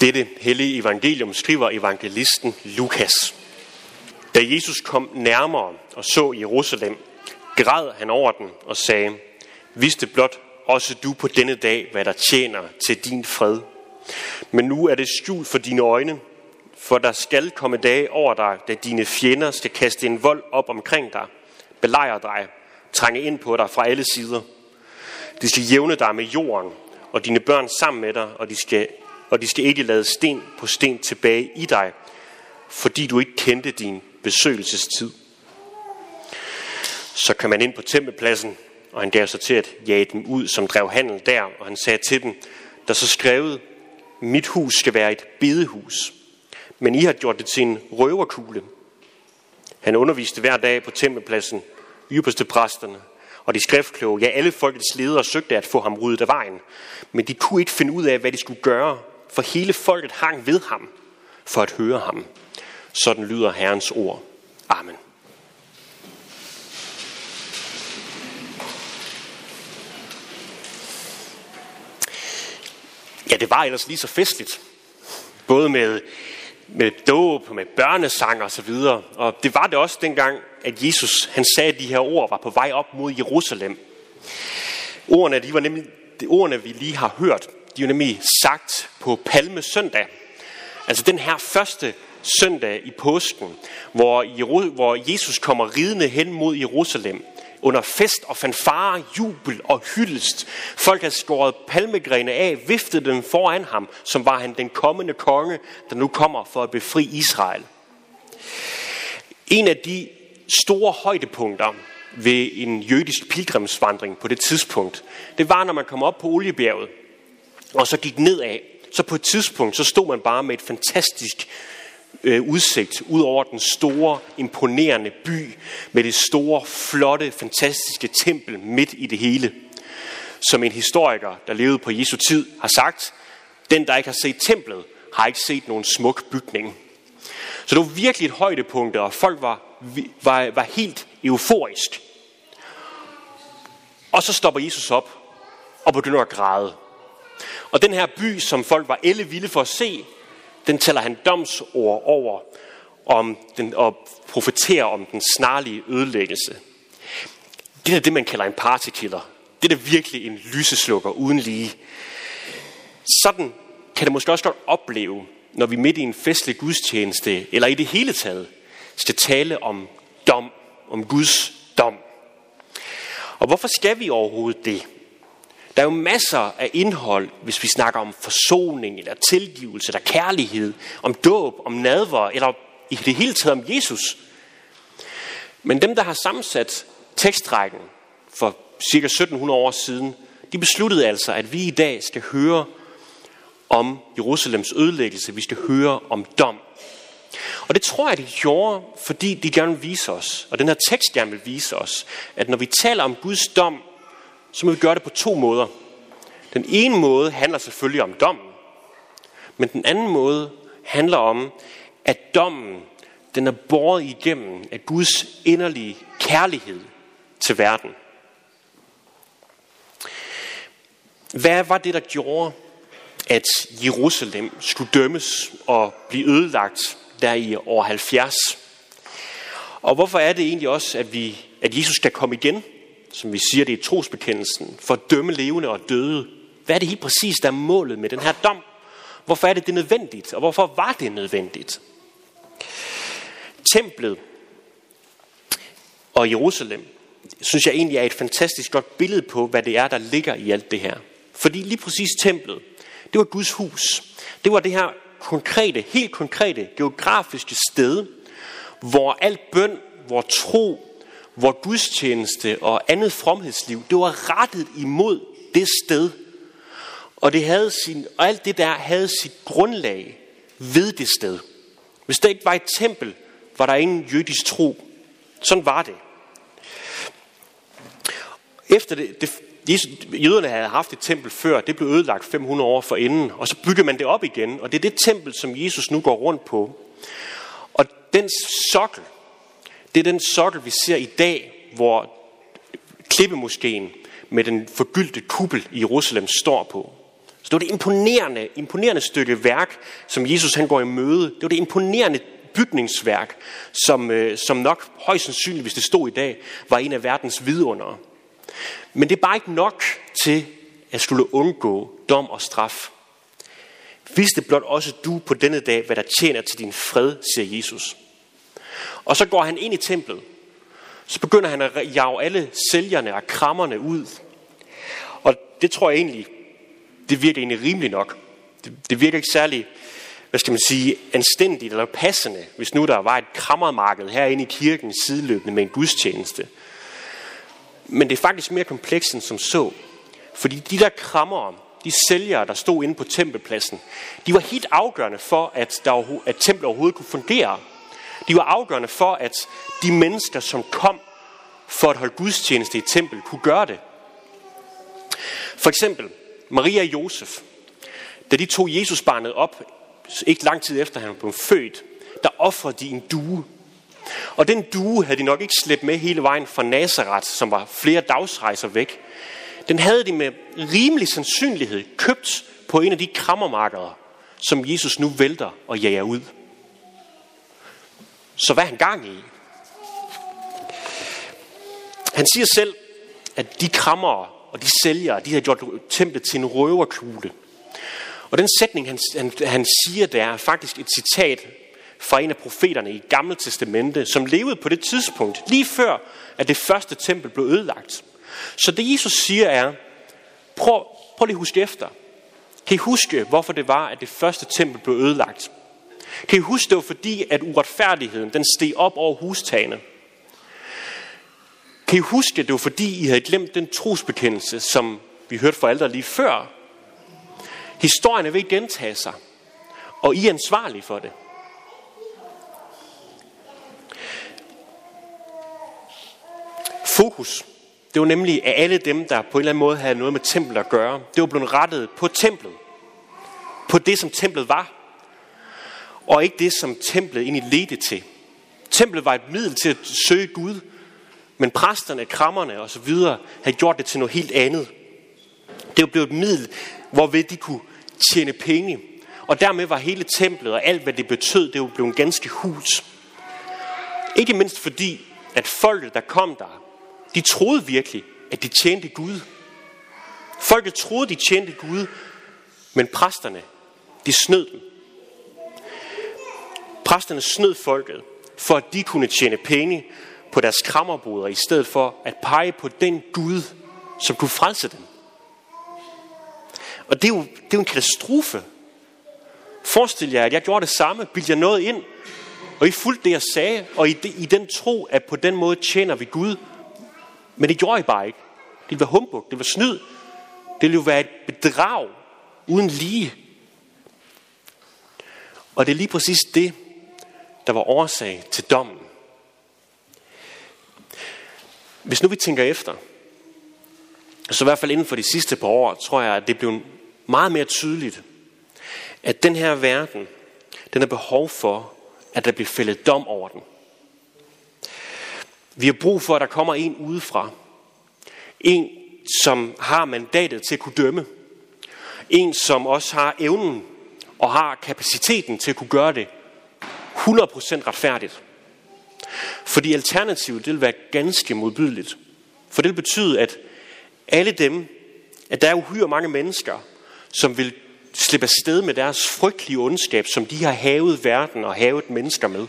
Dette hellige evangelium skriver evangelisten Lukas. Da Jesus kom nærmere og så Jerusalem, græd han over den og sagde, vidste blot også du på denne dag, hvad der tjener til din fred. Men nu er det skjult for dine øjne, for der skal komme dage over dig, da dine fjender skal kaste en vold op omkring dig, belejre dig, trænge ind på dig fra alle sider. De skal jævne dig med jorden, og dine børn sammen med dig, og de skal, og de skal ikke lade sten på sten tilbage i dig, fordi du ikke kendte din besøgelsestid. Så kom man ind på tempelpladsen, og han gav sig til at jage dem ud, som drev handel der, og han sagde til dem, der så skrevet, mit hus skal være et bedehus, men I har gjort det til en røverkugle. Han underviste hver dag på tempelpladsen, ypperste præsterne og de skriftkloge, ja alle folkets ledere søgte at få ham ryddet af vejen, men de kunne ikke finde ud af, hvad de skulle gøre, for hele folket hang ved ham for at høre ham. Sådan lyder Herrens ord. Amen. Ja, det var ellers lige så festligt. Både med, med dåb, med børnesang og så videre. Og det var det også dengang, at Jesus han sagde, at de her ord var på vej op mod Jerusalem. Ordene, de var nemlig, de ordene, vi lige har hørt, de var nemlig sagt på Palme søndag. Altså den her første søndag i påsken, hvor, hvor Jesus kommer ridende hen mod Jerusalem under fest og fanfare, jubel og hyldest. Folk har skåret palmegrene af, viftet dem foran ham, som var han den kommende konge, der nu kommer for at befri Israel. En af de store højdepunkter ved en jødisk pilgrimsvandring på det tidspunkt, det var, når man kom op på Oliebjerget, og så gik nedad. Så på et tidspunkt, så stod man bare med et fantastisk øh, udsigt ud over den store, imponerende by med det store, flotte, fantastiske tempel midt i det hele. Som en historiker, der levede på Jesu tid, har sagt, den, der ikke har set templet, har ikke set nogen smuk bygning. Så det var virkelig et højdepunkt, og folk var, var, var helt euforisk. Og så stopper Jesus op og begynder at græde. Og den her by, som folk var elle vilde for at se, den taler han domsord over om den, og profeterer om den snarlige ødelæggelse. Det er det, man kalder en partykiller. Det er da virkelig en lyseslukker uden lige. Sådan kan det måske også godt opleve, når vi midt i en festlig gudstjeneste, eller i det hele taget, skal tale om dom, om Guds dom. Og hvorfor skal vi overhovedet det? Der er jo masser af indhold, hvis vi snakker om forsoning, eller tilgivelse, eller kærlighed, om dåb, om nadver, eller i det hele taget om Jesus. Men dem, der har sammensat tekstrækken for cirka 1700 år siden, de besluttede altså, at vi i dag skal høre om Jerusalems ødelæggelse. Vi skal høre om dom. Og det tror jeg, de gjorde, fordi de gerne vil vise os, og den her tekst gerne vil vise os, at når vi taler om Guds dom, så må vi gøre det på to måder. Den ene måde handler selvfølgelig om dommen, men den anden måde handler om, at dommen den er båret igennem af Guds inderlige kærlighed til verden. Hvad var det, der gjorde, at Jerusalem skulle dømmes og blive ødelagt der i år 70? Og hvorfor er det egentlig også, at, vi, at Jesus skal komme igen som vi siger det i trosbekendelsen, for at dømme levende og døde. Hvad er det helt præcis, der er målet med den her dom? Hvorfor er det det nødvendigt, og hvorfor var det nødvendigt? Templet og Jerusalem, synes jeg egentlig er et fantastisk godt billede på, hvad det er, der ligger i alt det her. Fordi lige præcis templet, det var Guds hus. Det var det her konkrete, helt konkrete geografiske sted, hvor alt bøn, hvor tro, hvor gudstjeneste og andet fromhedsliv, det var rettet imod det sted. Og, det havde sin, og alt det der havde sit grundlag ved det sted. Hvis der ikke var et tempel, var der ingen jødisk tro. Sådan var det. Efter det, det jøderne havde haft et tempel før, det blev ødelagt 500 år for inden, og så bygger man det op igen, og det er det tempel, som Jesus nu går rundt på. Og den sokkel, det er den sokkel, vi ser i dag, hvor klippemoskeen med den forgyldte kuppel i Jerusalem står på. Så det var det imponerende, imponerende stykke værk, som Jesus han går i møde. Det var det imponerende bygningsværk, som, øh, som nok højst sandsynligt, hvis det stod i dag, var en af verdens vidundere. Men det er bare ikke nok til at skulle undgå dom og straf. Vidste det blot også du på denne dag, hvad der tjener til din fred, siger Jesus. Og så går han ind i templet. Så begynder han at jage alle sælgerne og krammerne ud. Og det tror jeg egentlig, det virker egentlig rimeligt nok. Det, det virker ikke særlig, hvad skal man sige, anstændigt eller passende, hvis nu der var et krammermarked herinde i kirken sideløbende med en gudstjeneste. Men det er faktisk mere komplekst end som så. Fordi de der krammer, de sælgere, der stod inde på tempelpladsen, de var helt afgørende for, at, der, at templet overhovedet kunne fungere. De var afgørende for, at de mennesker, som kom for at holde gudstjeneste i tempel, kunne gøre det. For eksempel Maria og Josef, da de tog Jesus barnet op, ikke lang tid efter han blev født, der offrede de en due. Og den due havde de nok ikke slæbt med hele vejen fra Nazareth, som var flere dagsrejser væk. Den havde de med rimelig sandsynlighed købt på en af de krammermarkeder, som Jesus nu vælter og jager ud. Så hvad er han gang i? Han siger selv, at de krammer og de sælgere, de har gjort templet til en røverkugle. Og den sætning, han, han, han siger der, er faktisk et citat fra en af profeterne i Gamle Testamente, som levede på det tidspunkt, lige før, at det første tempel blev ødelagt. Så det Jesus siger er, prøv, prøv lige at huske efter. Kan I huske, hvorfor det var, at det første tempel blev ødelagt? Kan I huske, det var fordi, at uretfærdigheden den steg op over hustagene? Kan I huske, at det var fordi, I havde glemt den trosbekendelse, som vi hørte fra ældre lige før? Historien er ved at gentage sig, og I er ansvarlige for det. Fokus, det var nemlig af alle dem, der på en eller anden måde havde noget med templet at gøre. Det var blevet rettet på templet. På det, som templet var. Og ikke det, som templet egentlig ledte til. Templet var et middel til at søge Gud, men præsterne, krammerne og så videre havde gjort det til noget helt andet. Det var blevet et middel, hvorved de kunne tjene penge. Og dermed var hele templet og alt, hvad det betød, det var blevet ganske hus. Ikke mindst fordi, at folket, der kom der, de troede virkelig, at de tjente Gud. Folket troede, de tjente Gud, men præsterne, de snød dem. Præsterne snød folket, for at de kunne tjene penge på deres krammerboder, i stedet for at pege på den Gud, som kunne frelse dem. Og det er jo, det er jo en katastrofe. Forestil jer, at jeg gjorde det samme, bildte jeg noget ind, og I fulgte det, jeg sagde, og i, de, i den tro, at på den måde tjener vi Gud. Men det gjorde I bare ikke. Det ville være humbug, det ville være snyd. Det ville jo være et bedrag uden lige. Og det er lige præcis det, der var årsag til dommen. Hvis nu vi tænker efter, så i hvert fald inden for de sidste par år, tror jeg, at det blev meget mere tydeligt, at den her verden, den har behov for, at der bliver fældet dom over den. Vi har brug for, at der kommer en udefra. En, som har mandatet til at kunne dømme. En, som også har evnen og har kapaciteten til at kunne gøre det 100% retfærdigt. Fordi alternativet det vil være ganske modbydeligt. For det vil betyde, at alle dem, at der er uhyre mange mennesker, som vil slippe sted med deres frygtelige ondskab, som de har havet verden og havet mennesker med.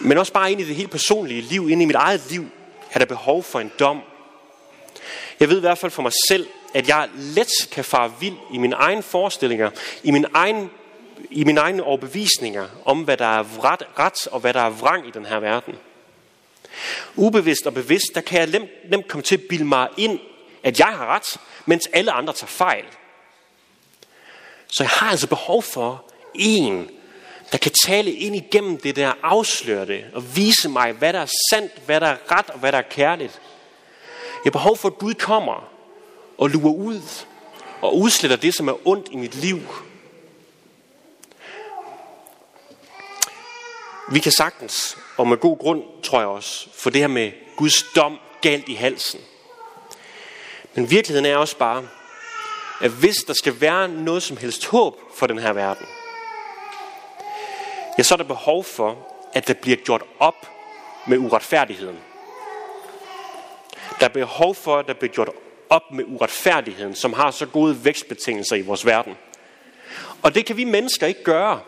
Men også bare ind i det helt personlige liv, ind i mit eget liv, er der behov for en dom. Jeg ved i hvert fald for mig selv, at jeg let kan fare vild i mine egne forestillinger, i min egen i mine egne overbevisninger om, hvad der er ret, ret og hvad der er vrang i den her verden. Ubevidst og bevidst, der kan jeg nemt, nemt komme til at bilde mig ind, at jeg har ret, mens alle andre tager fejl. Så jeg har altså behov for en, der kan tale ind igennem det der, afsløre det og vise mig, hvad der er sandt, hvad der er ret og hvad der er kærligt. Jeg har behov for, at Gud kommer og lurer ud og udsletter det, som er ondt i mit liv Vi kan sagtens, og med god grund, tror jeg også, få det her med Guds dom galt i halsen. Men virkeligheden er også bare, at hvis der skal være noget som helst håb for den her verden, ja, så er der behov for, at der bliver gjort op med uretfærdigheden. Der er behov for, at der bliver gjort op med uretfærdigheden, som har så gode vækstbetingelser i vores verden. Og det kan vi mennesker ikke gøre.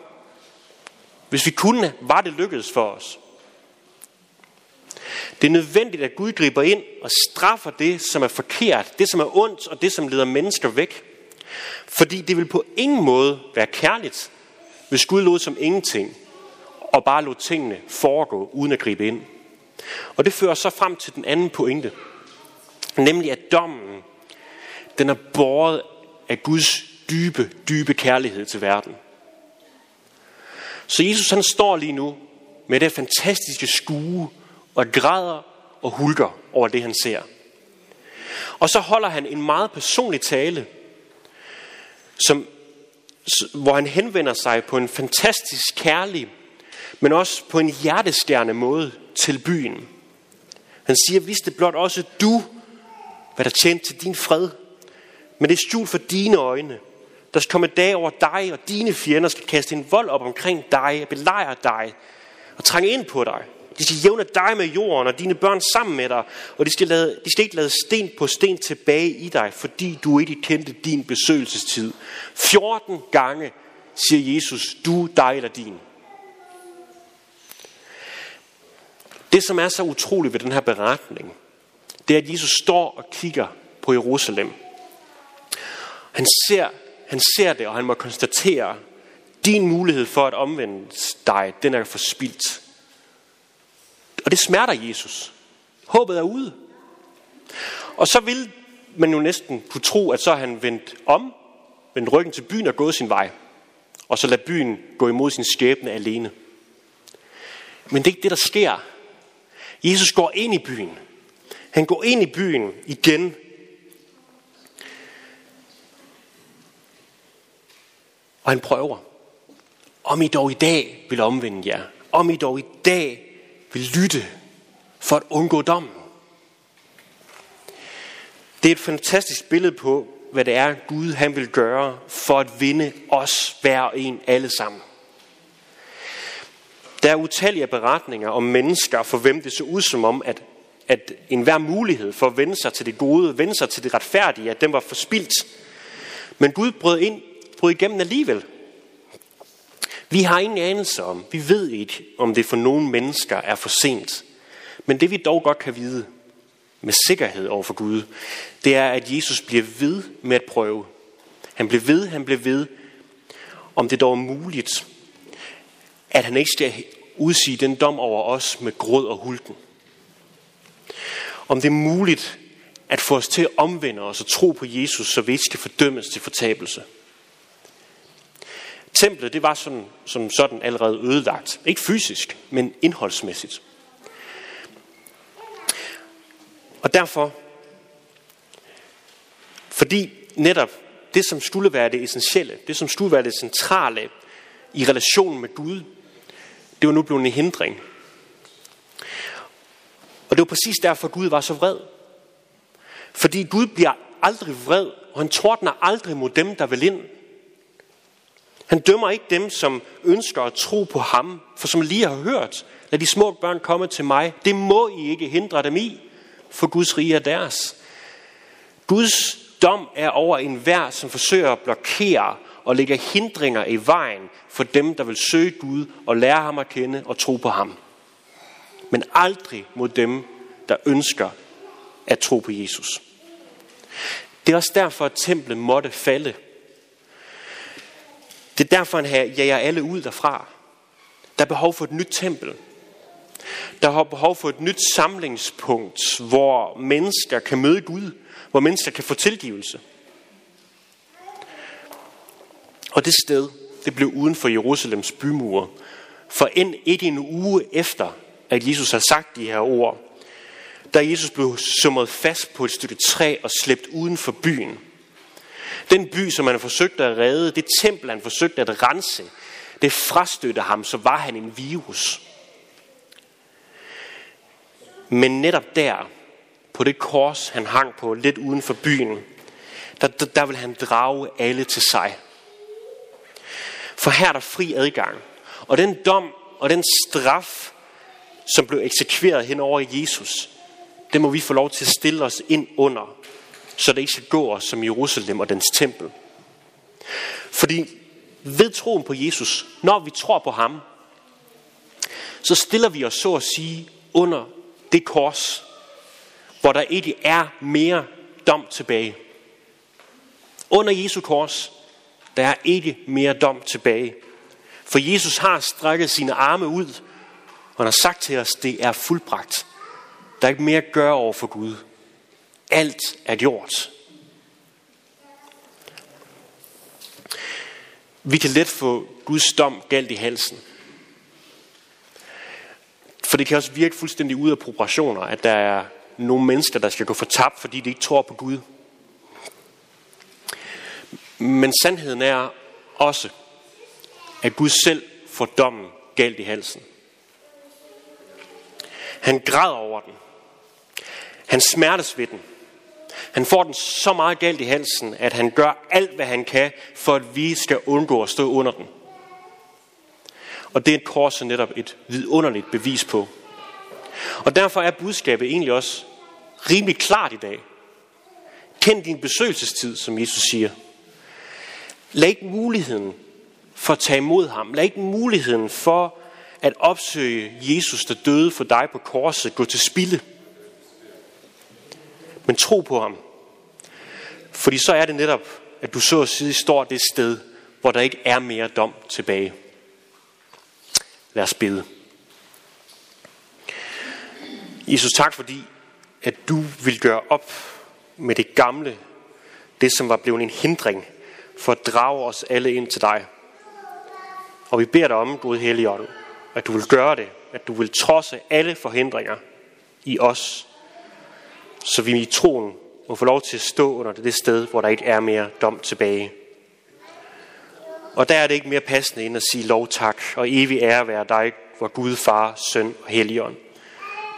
Hvis vi kunne, var det lykkedes for os. Det er nødvendigt, at Gud griber ind og straffer det, som er forkert, det, som er ondt, og det, som leder mennesker væk. Fordi det vil på ingen måde være kærligt, hvis Gud lod som ingenting, og bare lod tingene foregå, uden at gribe ind. Og det fører så frem til den anden pointe. Nemlig at dommen, den er båret af Guds dybe, dybe kærlighed til verden. Så Jesus han står lige nu med det fantastiske skue og græder og hulker over det, han ser. Og så holder han en meget personlig tale, som, hvor han henvender sig på en fantastisk kærlig, men også på en hjerteskærende måde til byen. Han siger, vidste blot også du, hvad der tjente til din fred. Men det er skjult for dine øjne. Der skal komme dag over dig, og dine fjender skal kaste en vold op omkring dig, belejre dig og trænge ind på dig. De skal jævne dig med jorden og dine børn sammen med dig, og de skal, lade, de skal ikke lade sten på sten tilbage i dig, fordi du ikke kendte din besøgelsestid. 14 gange siger Jesus, du, dig eller din. Det, som er så utroligt ved den her beretning, det er, at Jesus står og kigger på Jerusalem. Han ser, han ser det, og han må konstatere, din mulighed for at omvende dig, den er forspildt. Og det smerter Jesus. Håbet er ude. Og så vil man jo næsten kunne tro, at så han vendt om, vendt ryggen til byen og gået sin vej. Og så lader byen gå imod sin skæbne alene. Men det er ikke det, der sker. Jesus går ind i byen. Han går ind i byen igen. Og han prøver. Om I dog i dag vil omvende jer. Om I dog i dag vil lytte for at undgå dommen. Det er et fantastisk billede på, hvad det er, Gud han vil gøre for at vinde os hver og en alle sammen. Der er utallige beretninger om mennesker, for hvem det så ud som om, at, at enhver mulighed for at vende sig til det gode, vende sig til det retfærdige, at den var forspildt. Men Gud brød, ind, bryde igennem alligevel. Vi har ingen anelse om, vi ved ikke, om det for nogle mennesker er for sent. Men det vi dog godt kan vide med sikkerhed over for Gud, det er, at Jesus bliver ved med at prøve. Han bliver ved, han bliver ved, om det dog er muligt, at han ikke skal udsige den dom over os med gråd og hulken. Om det er muligt at få os til at omvende os og tro på Jesus, så vi ikke skal fordømmes til fortabelse. Templet det var sådan, som sådan allerede ødelagt. Ikke fysisk, men indholdsmæssigt. Og derfor, fordi netop det, som skulle være det essentielle, det, som skulle være det centrale i relationen med Gud, det var nu blevet en hindring. Og det var præcis derfor, Gud var så vred. Fordi Gud bliver aldrig vred, og han tordner aldrig mod dem, der vil ind. Han dømmer ikke dem, som ønsker at tro på ham, for som lige har hørt, lad de små børn komme til mig. Det må I ikke hindre dem i, for Guds rige er deres. Guds dom er over enhver, som forsøger at blokere og lægge hindringer i vejen for dem, der vil søge Gud og lære ham at kende og tro på ham. Men aldrig mod dem, der ønsker at tro på Jesus. Det er også derfor, at templet måtte falde det er derfor, han jager alle ud derfra. Der er behov for et nyt tempel. Der er behov for et nyt samlingspunkt, hvor mennesker kan møde Gud, hvor mennesker kan få tilgivelse. Og det sted, det blev uden for Jerusalems bymure. For end ikke en uge efter, at Jesus har sagt de her ord, da Jesus blev summet fast på et stykke træ og slæbt uden for byen, den by, som han forsøgte at redde, det tempel, han forsøgte at rense, det frastøtte ham, så var han en virus. Men netop der, på det kors, han hang på lidt uden for byen, der, der, der vil han drage alle til sig. For her er der fri adgang. Og den dom og den straf, som blev eksekveret hen over Jesus, det må vi få lov til at stille os ind under, så det ikke skal gå os som Jerusalem og dens tempel. Fordi ved troen på Jesus, når vi tror på ham, så stiller vi os så at sige under det kors, hvor der ikke er mere dom tilbage. Under Jesu kors, der er ikke mere dom tilbage. For Jesus har strækket sine arme ud, og han har sagt til os, det er fuldbragt. Der er ikke mere at gøre over for Gud. Alt er gjort. Vi kan let få Guds dom galt i halsen. For det kan også virke fuldstændig ud af proportioner, at der er nogle mennesker, der skal gå for tabt, fordi de ikke tror på Gud. Men sandheden er også, at Gud selv får dommen galt i halsen. Han græder over den. Han smertes ved den. Han får den så meget galt i halsen, at han gør alt, hvad han kan, for at vi skal undgå at stå under den. Og det er et kors netop et vidunderligt bevis på. Og derfor er budskabet egentlig også rimelig klart i dag. Kend din besøgelsestid, som Jesus siger. Lad ikke muligheden for at tage imod ham. Lad ikke muligheden for at opsøge Jesus, der døde for dig på korset, gå til spilde. Men tro på ham. Fordi så er det netop, at du så at sige står det sted, hvor der ikke er mere dom tilbage. Lad os bede. Jesus, tak fordi, at du vil gøre op med det gamle, det som var blevet en hindring for at drage os alle ind til dig. Og vi beder dig om, Gud Helligånd, at du vil gøre det, at du vil trodse alle forhindringer i os, så vi i troen må få lov til at stå under det sted, hvor der ikke er mere dom tilbage. Og der er det ikke mere passende end at sige lov tak og evig ære være dig, hvor Gud, Far, Søn og Helligånd.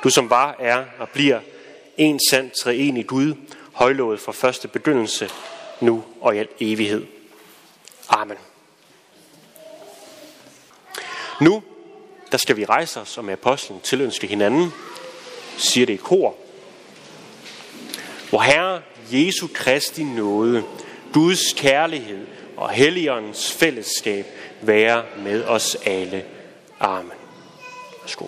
Du som var, er og bliver en sand i Gud, højlovet fra første begyndelse, nu og i al evighed. Amen. Nu, der skal vi rejse os og med apostlen tilønske hinanden, siger det i kor. Hvor Herre Jesu Kristi nåde, Guds kærlighed og Helligåndens fællesskab være med os alle. Amen. Værsgo.